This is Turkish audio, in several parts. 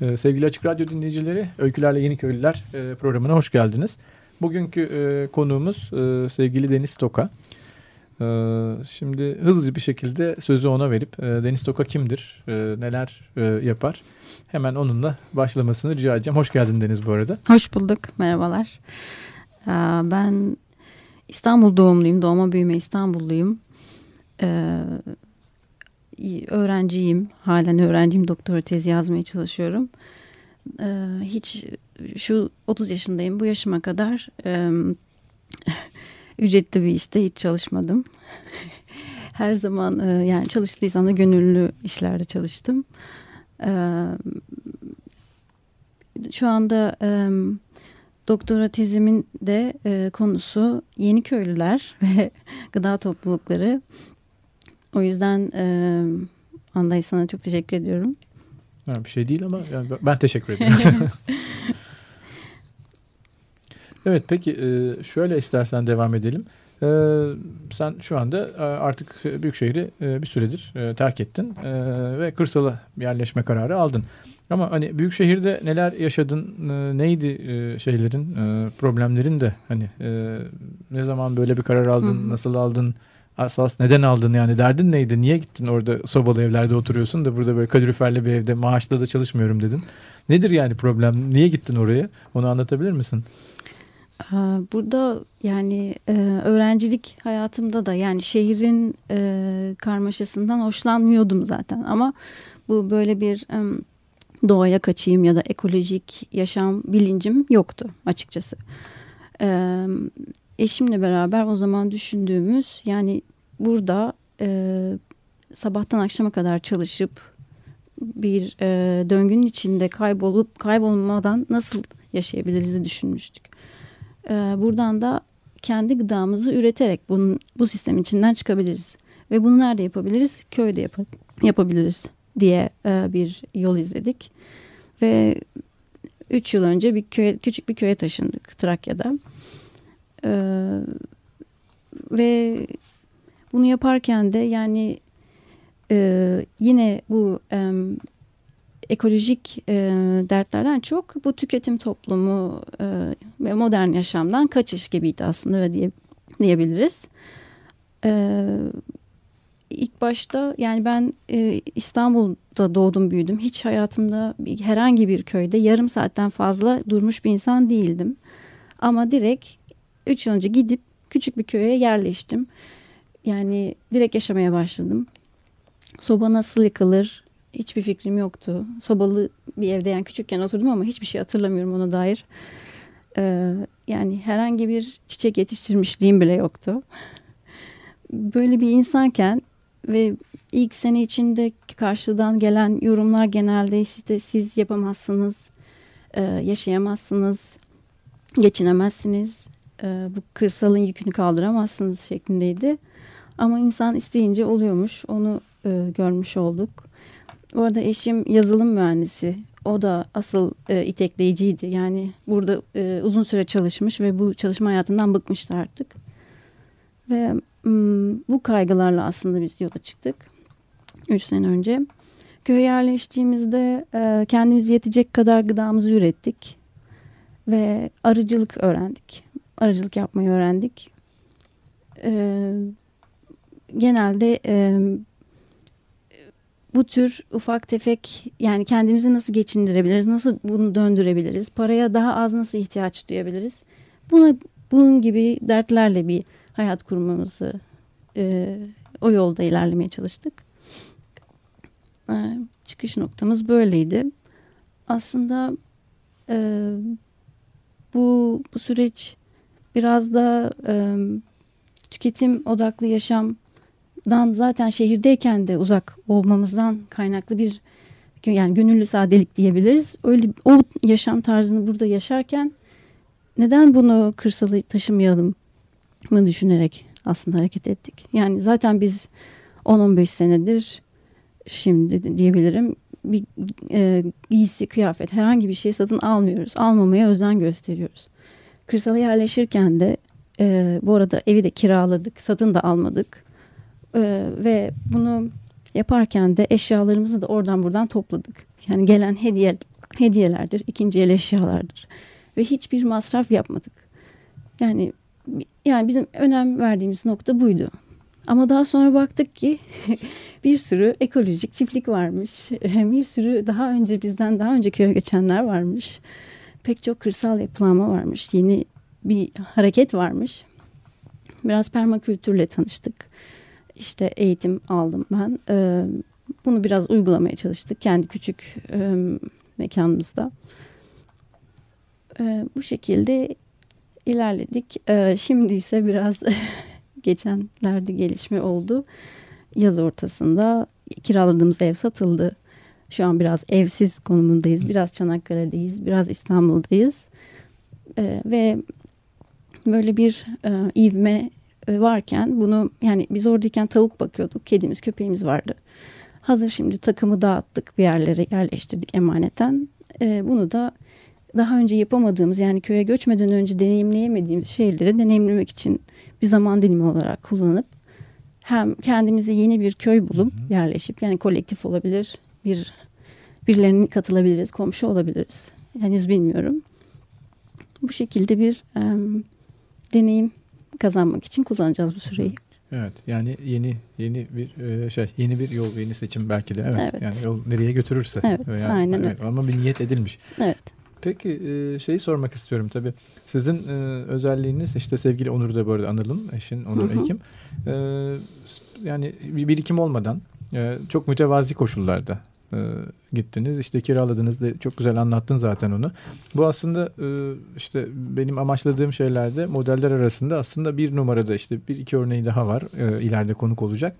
Ee, sevgili Açık Radyo dinleyicileri, Öykülerle Yeni Köylüler e, programına hoş geldiniz. Bugünkü e, konuğumuz e, sevgili Deniz Toka. Şimdi hızlı bir şekilde sözü ona verip Deniz Toka kimdir, neler yapar hemen onunla başlamasını rica edeceğim. Hoş geldin Deniz bu arada. Hoş bulduk, merhabalar. Ben İstanbul doğumluyum, doğma büyüme İstanbulluyum. Öğrenciyim, halen öğrenciyim, doktora tezi yazmaya çalışıyorum. Hiç şu 30 yaşındayım, bu yaşıma kadar ücretli bir işte hiç çalışmadım. Her zaman e, yani çalıştıysam da gönüllü işlerde çalıştım. E, şu anda e, doktora tezimin de e, konusu yeni köylüler ve gıda toplulukları. O yüzden e, Anday sana çok teşekkür ediyorum. bir şey değil ama yani ben teşekkür ederim. Evet peki şöyle istersen devam edelim. Sen şu anda artık büyük şehri bir süredir terk ettin ve kırsala yerleşme kararı aldın. Ama hani büyük şehirde neler yaşadın, neydi şeylerin, problemlerin de hani ne zaman böyle bir karar aldın, Hı-hı. nasıl aldın, asas neden aldın yani derdin neydi, niye gittin orada sobalı evlerde oturuyorsun da burada böyle kaloriferli bir evde maaşla da çalışmıyorum dedin. Nedir yani problem, niye gittin oraya onu anlatabilir misin? Burada yani e, öğrencilik hayatımda da yani şehrin e, karmaşasından hoşlanmıyordum zaten ama bu böyle bir doğaya kaçayım ya da ekolojik yaşam bilincim yoktu açıkçası. Eşimle beraber o zaman düşündüğümüz yani burada e, sabahtan akşama kadar çalışıp bir döngünün içinde kaybolup kaybolmadan nasıl yaşayabiliriz düşünmüştük. Ee, buradan da kendi gıdamızı üreterek bunun, bu sistemin içinden çıkabiliriz. Ve bunu nerede yapabiliriz? Köyde yap yapabiliriz diye e, bir yol izledik. Ve üç yıl önce bir köye, küçük bir köye taşındık Trakya'da. Ee, ve bunu yaparken de yani e, yine bu e, ekolojik e, dertlerden çok bu tüketim toplumu e, ve modern yaşamdan kaçış gibiydi aslında öyle diye, diyebiliriz. E, ilk başta yani ben e, İstanbul'da doğdum büyüdüm. Hiç hayatımda herhangi bir köyde yarım saatten fazla durmuş bir insan değildim. Ama direkt üç yıl önce gidip küçük bir köye yerleştim. Yani direkt yaşamaya başladım. Soba nasıl yıkılır, hiçbir fikrim yoktu. Sobalı bir evde yani küçükken oturdum ama hiçbir şey hatırlamıyorum ona dair. Ee, yani herhangi bir çiçek yetiştirmişliğim bile yoktu. Böyle bir insanken ve ilk sene içinde karşıdan gelen yorumlar genelde işte siz yapamazsınız, e, yaşayamazsınız, geçinemezsiniz, e, bu kırsalın yükünü kaldıramazsınız şeklindeydi. Ama insan isteyince oluyormuş, onu e, görmüş olduk. Bu arada eşim yazılım mühendisi. O da asıl e, itekleyiciydi. Yani burada e, uzun süre çalışmış ve bu çalışma hayatından bıkmıştı artık. Ve bu kaygılarla aslında biz yola çıktık. Üç sene önce. Köye yerleştiğimizde e, kendimiz yetecek kadar gıdamızı ürettik. Ve arıcılık öğrendik. Arıcılık yapmayı öğrendik. E, genelde e, bu tür ufak tefek yani kendimizi nasıl geçindirebiliriz, nasıl bunu döndürebiliriz, paraya daha az nasıl ihtiyaç duyabiliriz? Buna bunun gibi dertlerle bir hayat kurmamızı e, o yolda ilerlemeye çalıştık. E, çıkış noktamız böyleydi. Aslında e, bu bu süreç biraz da e, tüketim odaklı yaşam dan zaten şehirdeyken de uzak olmamızdan kaynaklı bir yani gönüllü sadelik diyebiliriz. Öyle o yaşam tarzını burada yaşarken neden bunu kırsala taşımayalım mı düşünerek aslında hareket ettik. Yani zaten biz 10-15 senedir şimdi diyebilirim bir e, giysi, kıyafet herhangi bir şey satın almıyoruz. Almamaya özen gösteriyoruz. Kırsala yerleşirken de e, bu arada evi de kiraladık, satın da almadık. E, ve bunu yaparken de eşyalarımızı da oradan buradan topladık. Yani gelen hediye hediyelerdir, ikinci el eşyalardır. Ve hiçbir masraf yapmadık. Yani yani bizim önem verdiğimiz nokta buydu. Ama daha sonra baktık ki bir sürü ekolojik çiftlik varmış. Bir sürü daha önce bizden daha önce köye geçenler varmış. Pek çok kırsal yapılanma varmış. Yeni bir hareket varmış. Biraz permakültürle tanıştık. İşte eğitim aldım ben. Ee, bunu biraz uygulamaya çalıştık kendi küçük e, mekanımızda. Ee, bu şekilde ilerledik. Ee, şimdi ise biraz geçenlerde gelişme oldu. Yaz ortasında kiraladığımız ev satıldı. Şu an biraz evsiz konumundayız. Biraz Çanakkale'deyiz, biraz İstanbul'dayız. Ve böyle bir e, ivme e, varken bunu yani biz oradayken tavuk bakıyorduk. Kedimiz, köpeğimiz vardı. Hazır şimdi takımı dağıttık bir yerlere yerleştirdik emaneten. E, bunu da daha önce yapamadığımız yani köye göçmeden önce deneyimleyemediğimiz şeyleri deneyimlemek için bir zaman dilimi olarak kullanıp hem kendimize yeni bir köy bulup yerleşip yani kolektif olabilir bir birilerine katılabiliriz komşu olabiliriz henüz bilmiyorum bu şekilde bir e, deneyim kazanmak için kullanacağız bu süreyi. Evet yani yeni yeni bir e, şey yeni bir yol yeni seçim belki de evet, evet. yani yol nereye götürürse evet veya, aynen evet, ama bir niyet edilmiş. Evet. Peki e, şeyi sormak istiyorum tabii. Sizin e, özelliğiniz işte sevgili Onur da bu arada analım eşin Onur Ekim. E, yani bir birikim olmadan e, çok mütevazi koşullarda e, gittiniz. İşte kiraladınız da çok güzel anlattın zaten onu. Bu aslında e, işte benim amaçladığım şeylerde modeller arasında aslında bir numarada işte bir iki örneği daha var. E, ileride konuk olacak.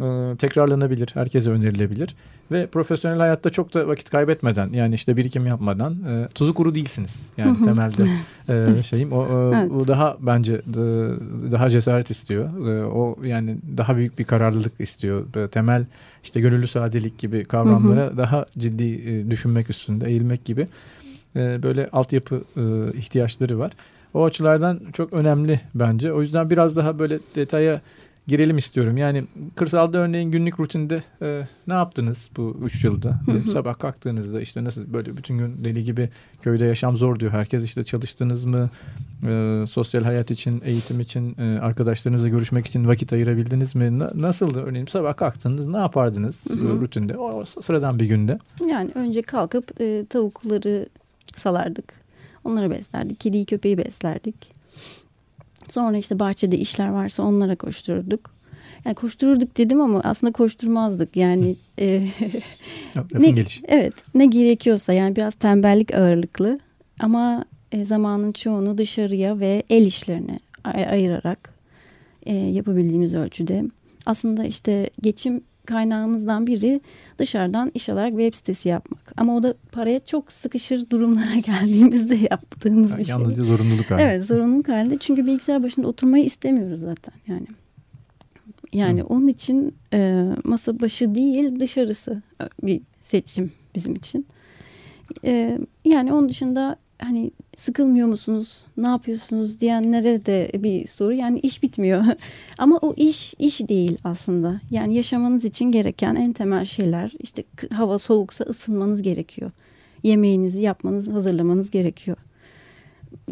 E, tekrarlanabilir, herkese önerilebilir ve profesyonel hayatta çok da vakit kaybetmeden yani işte birikim yapmadan e, tuzu kuru değilsiniz. Yani temelde e, evet. şeyim o e, evet. daha bence de, daha cesaret istiyor. E, o yani daha büyük bir kararlılık istiyor. E, temel işte gönüllü sadelik gibi kavramlara daha ciddi e, düşünmek üstünde eğilmek gibi e, böyle altyapı e, ihtiyaçları var. O açılardan çok önemli bence. O yüzden biraz daha böyle detaya girelim istiyorum. Yani kırsalda örneğin günlük rutinde e, ne yaptınız bu üç yılda? Sabah kalktığınızda işte nasıl böyle bütün gün deli gibi köyde yaşam zor diyor. Herkes işte çalıştınız mı? E, sosyal hayat için, eğitim için, e, arkadaşlarınızla görüşmek için vakit ayırabildiniz mi? Na, nasıldı örneğin sabah kalktınız ne yapardınız hı. rutinde? O, o sıradan bir günde. Yani önce kalkıp e, tavukları salardık. Onları beslerdik. Kediyi köpeği beslerdik. Sonra işte bahçede işler varsa onlara koştururduk. Yani koştururduk dedim ama aslında koşturmazdık. Yani e, ne, evet ne gerekiyorsa yani biraz tembellik ağırlıklı ama e, zamanın çoğunu dışarıya ve el işlerine ay- ayırarak e, yapabildiğimiz ölçüde. Aslında işte geçim kaynağımızdan biri dışarıdan iş alarak web sitesi yapmak. Ama o da paraya çok sıkışır durumlara geldiğimizde yaptığımız yani bir şey. Yalnızca zorunluluk halinde. Evet zorunluluk halinde. Çünkü bilgisayar başında oturmayı istemiyoruz zaten yani. Yani Hı. onun için e, masa başı değil dışarısı bir seçim bizim için. E, yani onun dışında hani sıkılmıyor musunuz, ne yapıyorsunuz diyenlere de bir soru. Yani iş bitmiyor. Ama o iş iş değil aslında. Yani yaşamanız için gereken en temel şeyler. İşte hava soğuksa ısınmanız gerekiyor. Yemeğinizi yapmanız, hazırlamanız gerekiyor.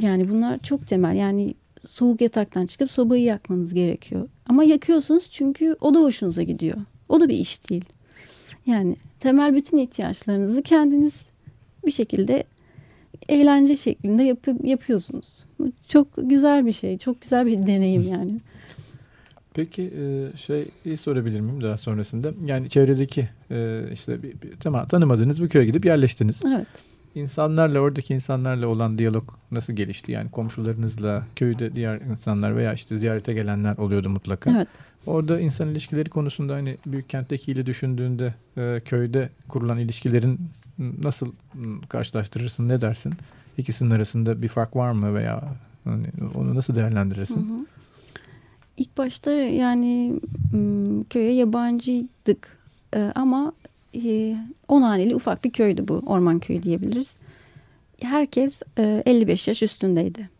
Yani bunlar çok temel. Yani soğuk yataktan çıkıp sobayı yakmanız gerekiyor. Ama yakıyorsunuz çünkü o da hoşunuza gidiyor. O da bir iş değil. Yani temel bütün ihtiyaçlarınızı kendiniz bir şekilde eğlence şeklinde yap yapıyorsunuz. Çok güzel bir şey. Çok güzel bir deneyim yani. Peki e, şey sorabilir miyim daha sonrasında? Yani çevredeki e, işte bir, bir, tamam tanımadığınız bir köye gidip yerleştiniz. Evet. İnsanlarla oradaki insanlarla olan diyalog nasıl gelişti? Yani komşularınızla köyde diğer insanlar veya işte ziyarete gelenler oluyordu mutlaka. Evet. Orada insan ilişkileri konusunda hani büyük kenttekiyle düşündüğünde e, köyde kurulan ilişkilerin nasıl karşılaştırırsın ne dersin? İkisinin arasında bir fark var mı veya hani onu nasıl değerlendirirsin? İlk başta yani köye yabancıydık e, ama e, on haneli ufak bir köydü bu orman köyü diyebiliriz. Herkes 55 e, yaş üstündeydi.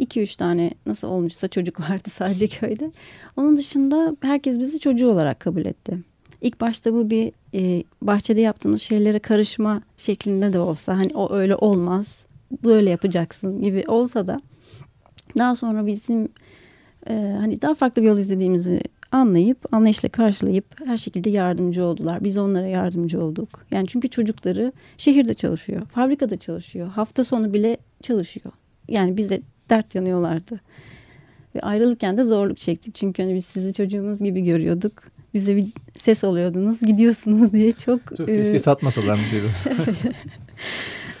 2-3 tane nasıl olmuşsa çocuk vardı sadece köyde. Onun dışında herkes bizi çocuğu olarak kabul etti. İlk başta bu bir e, bahçede yaptığımız şeylere karışma şeklinde de olsa hani o öyle olmaz böyle yapacaksın gibi olsa da daha sonra bizim e, hani daha farklı bir yol izlediğimizi anlayıp anlayışla karşılayıp her şekilde yardımcı oldular. Biz onlara yardımcı olduk. Yani çünkü çocukları şehirde çalışıyor, fabrikada çalışıyor, hafta sonu bile çalışıyor. Yani bize dert yanıyorlardı. Ve ayrılırken de zorluk çektik. Çünkü hani biz sizi çocuğumuz gibi görüyorduk. Bize bir ses oluyordunuz, gidiyorsunuz diye çok... çok keşke e... satmasalar mı.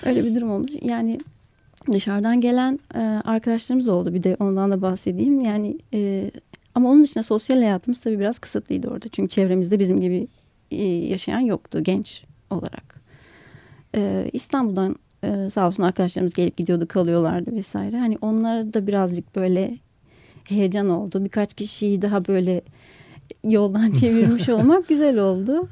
Öyle bir durum oldu. Yani dışarıdan gelen e, arkadaşlarımız oldu. Bir de ondan da bahsedeyim. Yani e, ama onun dışında sosyal hayatımız tabii biraz kısıtlıydı orada. Çünkü çevremizde bizim gibi e, yaşayan yoktu genç olarak. E, İstanbul'dan e, sağ olsun arkadaşlarımız gelip gidiyordu kalıyorlardı vesaire. Hani onlara da birazcık böyle heyecan oldu. Birkaç kişiyi daha böyle yoldan çevirmiş olmak güzel oldu.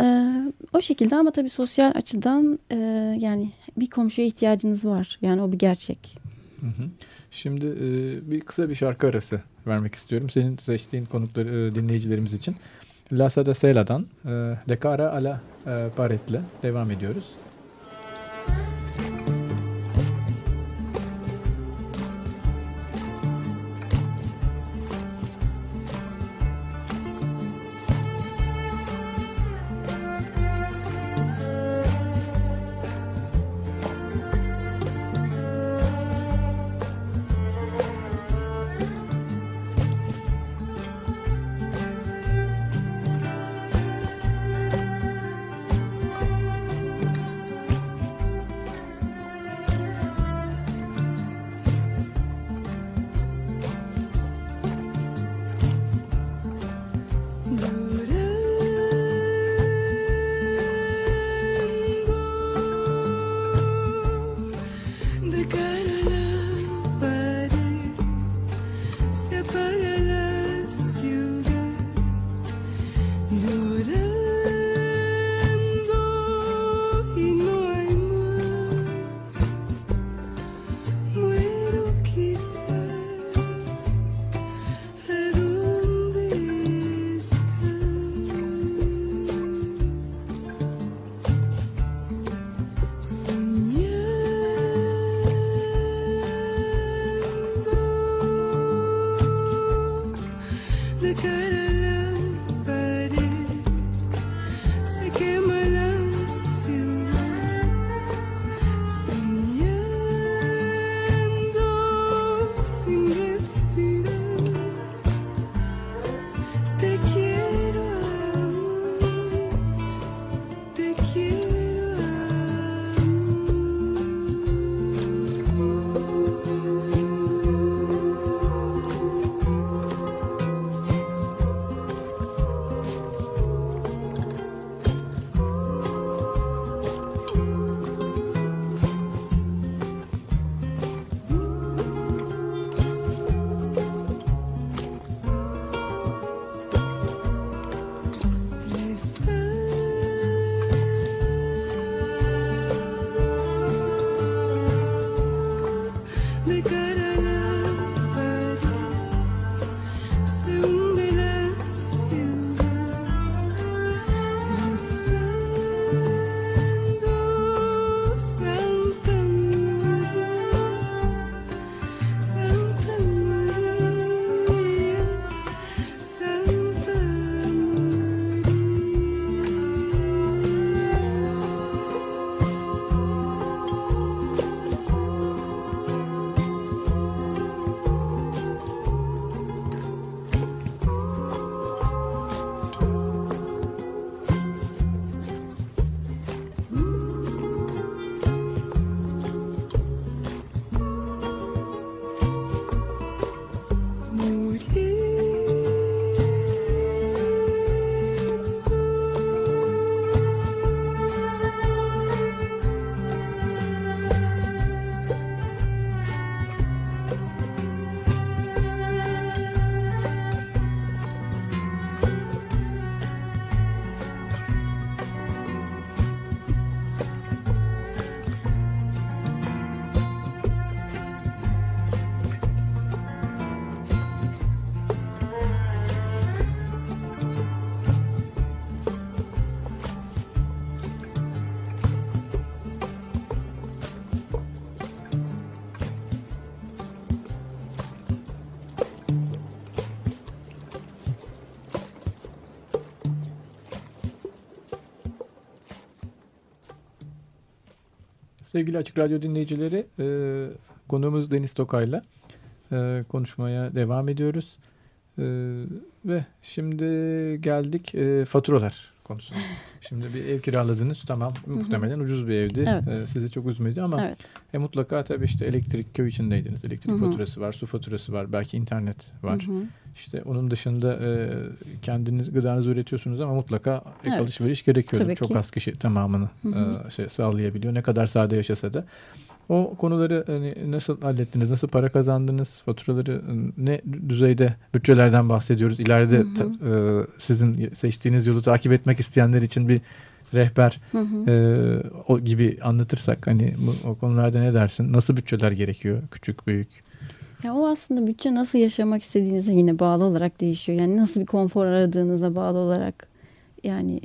Ee, o şekilde ama tabii sosyal açıdan e, yani bir komşuya ihtiyacınız var. Yani o bir gerçek. Hı hı. Şimdi e, bir kısa bir şarkı arası vermek istiyorum. Senin seçtiğin konukları e, dinleyicilerimiz için. La Sada Sela'dan e, Le Cara Ala e, Paret'le devam ediyoruz. Sevgili Açık Radyo dinleyicileri, e, konuğumuz Deniz Tokay'la e, konuşmaya devam ediyoruz. E, ve şimdi geldik e, faturalar konusuna. Şimdi bir ev kiraladınız tamam muhtemelen ucuz bir evdi. Evet. E, sizi çok üzmedi ama Evet. e, mutlaka tabii işte elektrik köy içindeydiniz. Elektrik faturası var, su faturası var, belki internet var. İşte onun dışında e, kendiniz gıdanızı üretiyorsunuz ama mutlaka ek Evet. alışveriş gerekiyordur. Tabii Çok ki. az kişi tamamını Hı hı. e, şey sağlayabiliyor. Ne kadar sade yaşasa da. O konuları hani nasıl hallettiniz? Nasıl para kazandınız? Faturaları e, ne düzeyde bütçelerden bahsediyoruz? İleride Hı hı. e, sizin seçtiğiniz yolu takip etmek isteyenler için bir rehber Hı hı. e, o gibi anlatırsak hani bu, o konularda ne dersin? Nasıl bütçeler gerekiyor? Küçük, büyük. Ya o aslında bütçe nasıl yaşamak istediğinize yine bağlı olarak değişiyor. Yani nasıl bir konfor aradığınıza bağlı olarak. Yani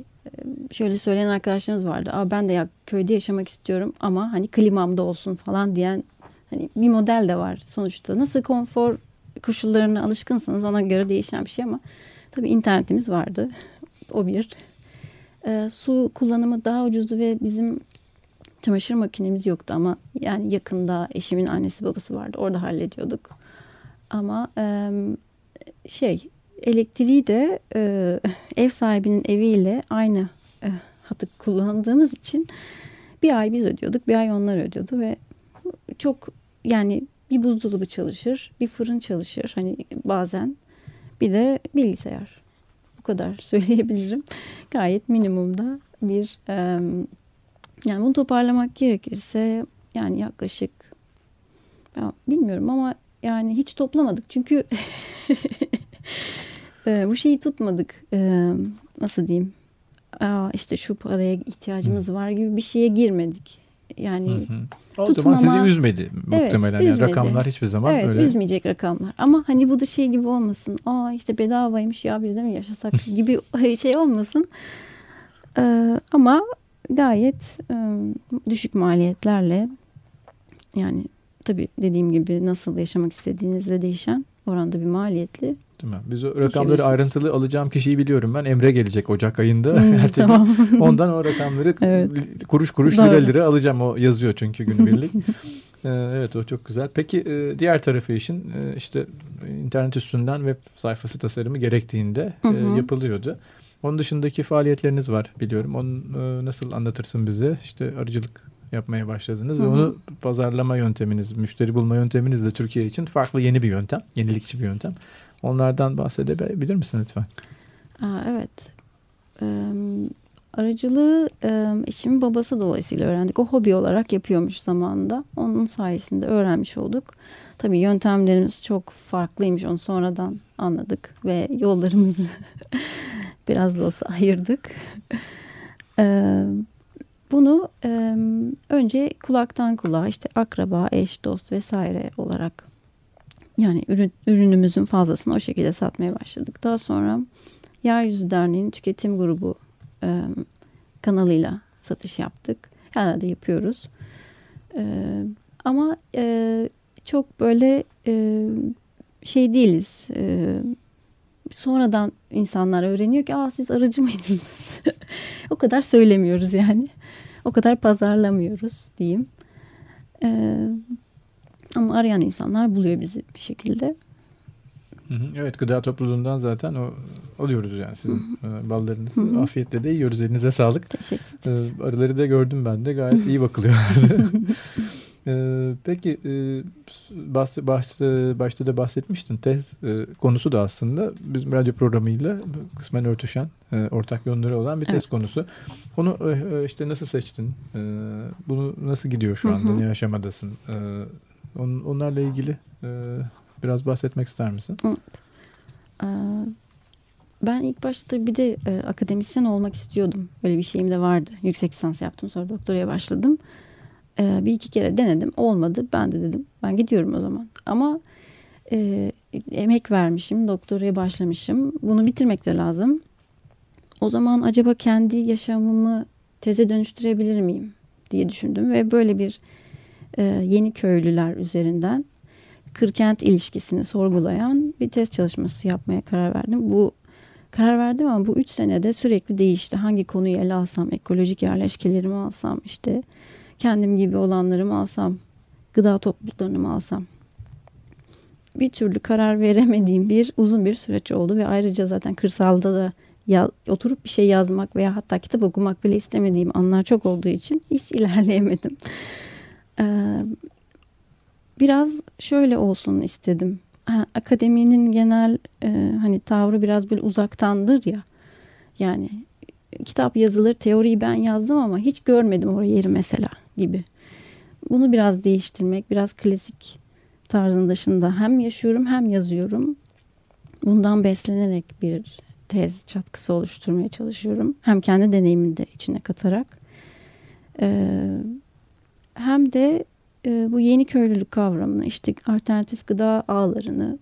şöyle söyleyen arkadaşlarımız vardı. Aa ben de ya köyde yaşamak istiyorum ama hani klimamda olsun falan diyen hani bir model de var sonuçta. Nasıl konfor koşullarına alışkınsanız ona göre değişen bir şey ama tabii internetimiz vardı. O bir. E, su kullanımı daha ucuzdu ve bizim çamaşır makinemiz yoktu ama yani yakında eşimin annesi babası vardı. Orada hallediyorduk. Ama e, şey elektriği de e, ev sahibinin eviyle aynı e, hatı kullandığımız için bir ay biz ödüyorduk, bir ay onlar ödüyordu ve çok yani bir buzdolabı çalışır, bir fırın çalışır hani bazen bir de bilgisayar. Bu kadar söyleyebilirim. Gayet minimumda bir e, yani bunu toparlamak gerekirse yani yaklaşık ya bilmiyorum ama yani hiç toplamadık çünkü e, bu şeyi tutmadık E, nasıl diyeyim Aa, işte şu paraya ihtiyacımız var gibi bir şeye girmedik yani Hı hı. O tutmama- zaman sizi üzmedi muhtemelen. yani üzmedi. rakamlar hiçbir zaman evet öyle. üzmeyecek rakamlar ama hani bu da şey gibi olmasın aa işte bedavaymış ya biz de mi yaşasak gibi şey olmasın Ee, ama gayet e, düşük maliyetlerle yani tabii dediğim gibi nasıl yaşamak istediğinizle değişen oranda bir maliyetli Değil mi? Biz o rakamları ayrıntılı alacağım kişiyi biliyorum ben. Emre gelecek Ocak ayında. Hmm, gün. tamam. Ondan o rakamları Evet. kuruş kuruş Doğru. lira lira alacağım. O yazıyor çünkü günübirlik. Ee, evet o çok güzel. Peki e, diğer tarafı işin e, işte internet üstünden web sayfası tasarımı gerektiğinde Hı e, hı. yapılıyordu. Onun dışındaki faaliyetleriniz var biliyorum. Onu nasıl anlatırsın bize? İşte arıcılık yapmaya başladınız Hı ve hı. onu pazarlama yönteminiz, müşteri bulma yönteminiz de Türkiye için farklı yeni bir yöntem, yenilikçi bir yöntem. Onlardan bahsedebilir misin lütfen? Aa, evet. Aracılığı e, eşimin babası dolayısıyla öğrendik. O hobi olarak yapıyormuş zamanında. Onun sayesinde öğrenmiş olduk. Tabii yöntemlerimiz çok farklıymış. Onu sonradan anladık ve yollarımızı biraz da olsa ayırdık. Bunu önce kulaktan kulağa işte akraba, eş, dost vesaire olarak yani ürün, ürünümüzün fazlasını o şekilde satmaya başladık. Daha sonra Yeryüzü Derneği'nin tüketim grubu e, kanalıyla satış yaptık. Herhalde yapıyoruz. E, ama e, çok böyle e, şey değiliz. E, sonradan insanlar öğreniyor ki Aa, siz aracı mıydınız? o kadar söylemiyoruz yani. O kadar pazarlamıyoruz diyeyim. E, ama arayan insanlar buluyor bizi bir şekilde. Hı hı. Evet gıda topluluğundan zaten o alıyoruz yani sizin e, ballarınızı. Hı hı. Afiyetle de yiyoruz. Elinize sağlık. Teşekkür E, ederiz. arıları da gördüm ben de gayet iyi bakılıyorlardı. E, peki bahs- bahs- başta da bahsetmiştin tez konusu da aslında bizim radyo programıyla kısmen örtüşen ortak yönleri olan bir tez Evet. konusu. Onu işte nasıl seçtin? Bunu nasıl gidiyor şu Hı anda? hı. Ne aşamadasın? E, on, onlarla ilgili e, biraz bahsetmek ister misin? Ee, Ben ilk başta bir de e, akademisyen olmak istiyordum. Böyle bir şeyim de vardı. Yüksek lisans yaptım sonra doktoraya başladım. Ee, bir iki kere denedim olmadı. Ben de dedim ben gidiyorum o zaman. Ama e, emek vermişim doktoraya başlamışım. Bunu bitirmek de lazım. O zaman acaba kendi yaşamımı teze dönüştürebilir miyim diye düşündüm. Ve böyle bir e, yeni köylüler üzerinden kırkent ilişkisini sorgulayan bir test çalışması yapmaya karar verdim. Bu karar verdim ama bu üç senede sürekli değişti. Hangi konuyu ele alsam, ekolojik yerleşkeleri mi alsam, işte kendim gibi olanları alsam, gıda topluluklarını alsam? Bir türlü karar veremediğim bir uzun bir süreç oldu ve ayrıca zaten kırsalda da ya, oturup bir şey yazmak veya hatta kitap okumak bile istemediğim anlar çok olduğu için hiç ilerleyemedim. Ee, biraz şöyle olsun istedim. Ha, akademinin genel e, hani tavrı biraz böyle uzaktandır ya. Yani kitap yazılır, teoriyi ben yazdım ama hiç görmedim orayı yeri mesela gibi. Bunu biraz değiştirmek, biraz klasik tarzın dışında hem yaşıyorum hem yazıyorum. Bundan beslenerek bir tez çatkısı oluşturmaya çalışıyorum. Hem kendi deneyimini de içine katarak. Ee, hem de e, bu yeni köylülük kavramını, işte alternatif gıda ağlarını,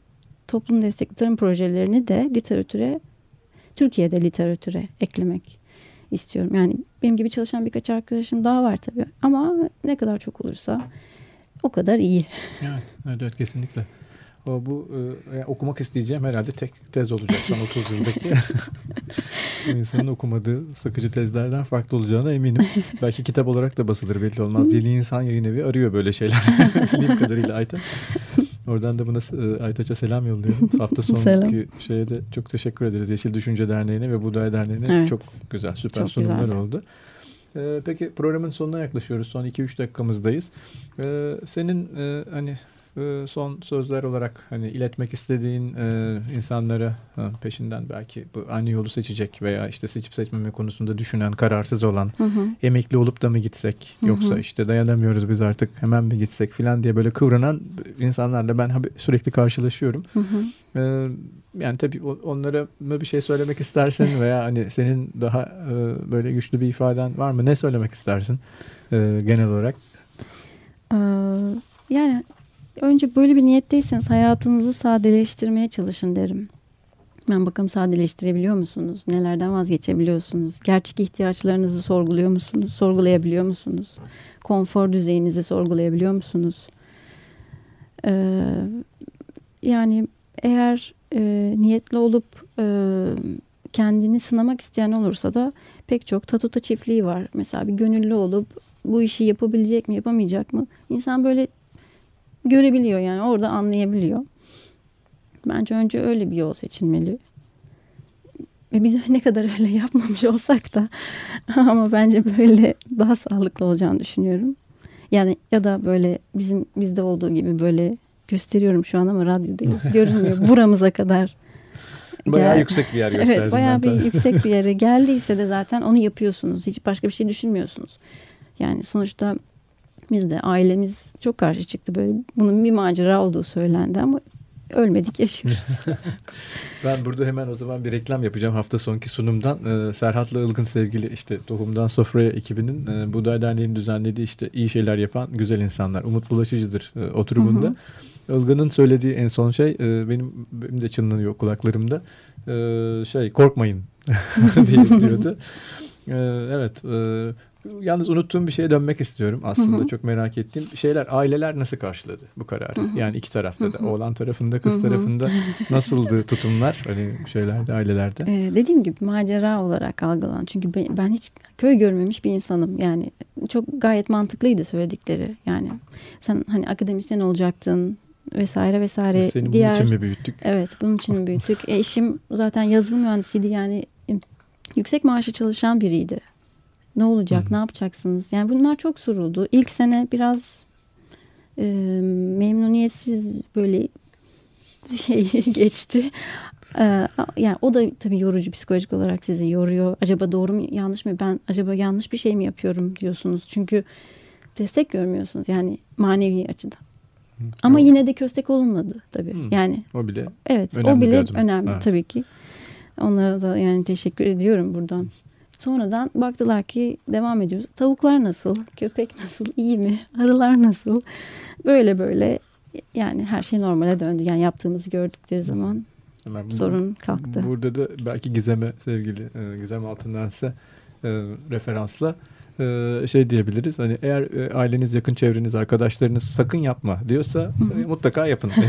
toplum destekli tarım projelerini de literatüre, Türkiye'de literatüre eklemek istiyorum. Yani benim gibi çalışan birkaç arkadaşım daha var tabii. Ama ne kadar çok olursa o kadar iyi. Evet, evet, evet kesinlikle. Bu e, okumak isteyeceğim herhalde tek tez olacak son 30 yıldaki. insanın okumadığı sıkıcı tezlerden farklı olacağına eminim. Belki kitap olarak da basılır belli olmaz. Yeni insan yayın evi arıyor böyle şeyler. Bildiğim kadarıyla Ayta. Oradan da buna e, Aytaç'a selam yolluyorum. Hafta sonraki şeye de çok teşekkür ederiz. Yeşil Düşünce Derneği'ne ve Buğday Derneği'ne evet. çok güzel, süper çok sunumlar güzeldi. oldu. Ee, peki programın sonuna yaklaşıyoruz. Son 2-3 dakikamızdayız. Ee, senin e, hani e, son sözler olarak hani iletmek istediğin e, insanlara peşinden belki bu aynı yolu seçecek veya işte seçip seçmeme konusunda düşünen, kararsız olan, hı hı. emekli olup da mı gitsek hı hı. yoksa işte dayanamıyoruz biz artık hemen mi gitsek falan diye böyle kıvranan insanlarla ben sürekli karşılaşıyorum. Hı hı. E, yani tabii onlara mı bir şey söylemek istersin veya hani senin daha böyle güçlü bir ifaden var mı? Ne söylemek istersin genel olarak? Yani önce böyle bir niyetteyseniz hayatınızı sadeleştirmeye çalışın derim. Ben bakalım sadeleştirebiliyor musunuz? Nelerden vazgeçebiliyorsunuz? Gerçek ihtiyaçlarınızı sorguluyor musunuz? Sorgulayabiliyor musunuz? Konfor düzeyinizi sorgulayabiliyor musunuz? Ee, yani eğer e, niyetli olup e, kendini sınamak isteyen olursa da pek çok tatuta çiftliği var. Mesela bir gönüllü olup bu işi yapabilecek mi yapamayacak mı? İnsan böyle görebiliyor yani orada anlayabiliyor. Bence önce öyle bir yol seçilmeli. Ve biz ne kadar öyle yapmamış olsak da ama bence böyle daha sağlıklı olacağını düşünüyorum. Yani ya da böyle bizim bizde olduğu gibi böyle gösteriyorum şu an ama radyodayız. Görünmüyor. Buramıza kadar. Bayağı Gel... yüksek bir yer gösterdin. Evet bayağı bir yüksek bir yere geldiyse de zaten onu yapıyorsunuz. Hiç başka bir şey düşünmüyorsunuz. Yani sonuçta biz de ailemiz çok karşı çıktı böyle. Bunun bir macera olduğu söylendi ama ölmedik yaşıyoruz. ben burada hemen o zaman bir reklam yapacağım hafta sonki sunumdan. Ee, Serhat'la Ilgın sevgili işte Tohumdan Sofraya ekibinin e, Buğday Derneği'nin düzenlediği işte iyi şeyler yapan güzel insanlar. Umut Bulaşıcı'dır e, oturumunda. Hı hı. Ilgın'ın söylediği en son şey e, benim, benim de çınlanıyor kulaklarımda. E, şey korkmayın diye diyordu. E, evet e, Yalnız unuttuğum bir şeye dönmek istiyorum aslında. Hı hı. Çok merak ettiğim şeyler. Aileler nasıl karşıladı bu kararı? Hı hı. Yani iki tarafta da. Oğlan tarafında, kız hı hı. tarafında nasıldı tutumlar? Hani şeylerde, ailelerde. Ee, dediğim gibi macera olarak algılan. Çünkü ben, ben hiç köy görmemiş bir insanım. Yani çok gayet mantıklıydı söyledikleri. Yani sen hani akademisyen olacaktın vesaire vesaire. Seni Diğer, bunun için mi büyüttük? Evet bunun için mi büyüttük? E, eşim zaten yazılım mühendisiydi yani yüksek maaşı çalışan biriydi. Ne olacak? Hı-hı. Ne yapacaksınız? Yani bunlar çok soruldu. İlk sene biraz e, memnuniyetsiz böyle şey geçti. Ee, yani o da tabii yorucu psikolojik olarak sizi yoruyor. Acaba doğru mu yanlış mı? Ben acaba yanlış bir şey mi yapıyorum diyorsunuz. Çünkü destek görmüyorsunuz yani manevi açıdan. Hı, Ama yine de köstek olunmadı tabii. Hı, yani o bile evet o bile önemli ha. tabii ki. Onlara da yani teşekkür ediyorum buradan. Sonradan baktılar ki devam ediyoruz. Tavuklar nasıl? Köpek nasıl? iyi mi? Arılar nasıl? Böyle böyle yani her şey normale döndü. Yani yaptığımızı gördükleri zaman Hemen sorun kalktı. Burada da belki Gizem'e sevgili e, Gizem Altındense e, referansla e, şey diyebiliriz. Hani eğer e, aileniz, yakın çevreniz, arkadaşlarınız sakın yapma diyorsa e, mutlaka yapın.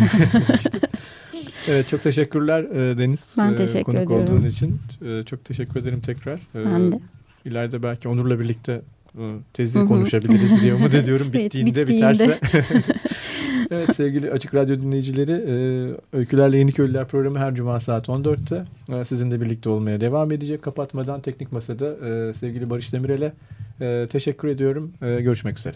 Evet çok teşekkürler e, Deniz. Ben e, teşekkür konuk ediyorum. olduğun için. E, çok teşekkür ederim tekrar. Ben de. İleride belki Onur'la birlikte tezi konuşabiliriz diye umut ediyorum. Bittiğinde, evet, bittiğinde. biterse. evet sevgili Açık Radyo dinleyicileri Öykülerle Yeni Köylüler programı her cuma saat 14'te e, sizinle birlikte olmaya devam edecek. Kapatmadan Teknik Masa'da sevgili Barış Demirel'e teşekkür ediyorum. Görüşmek üzere.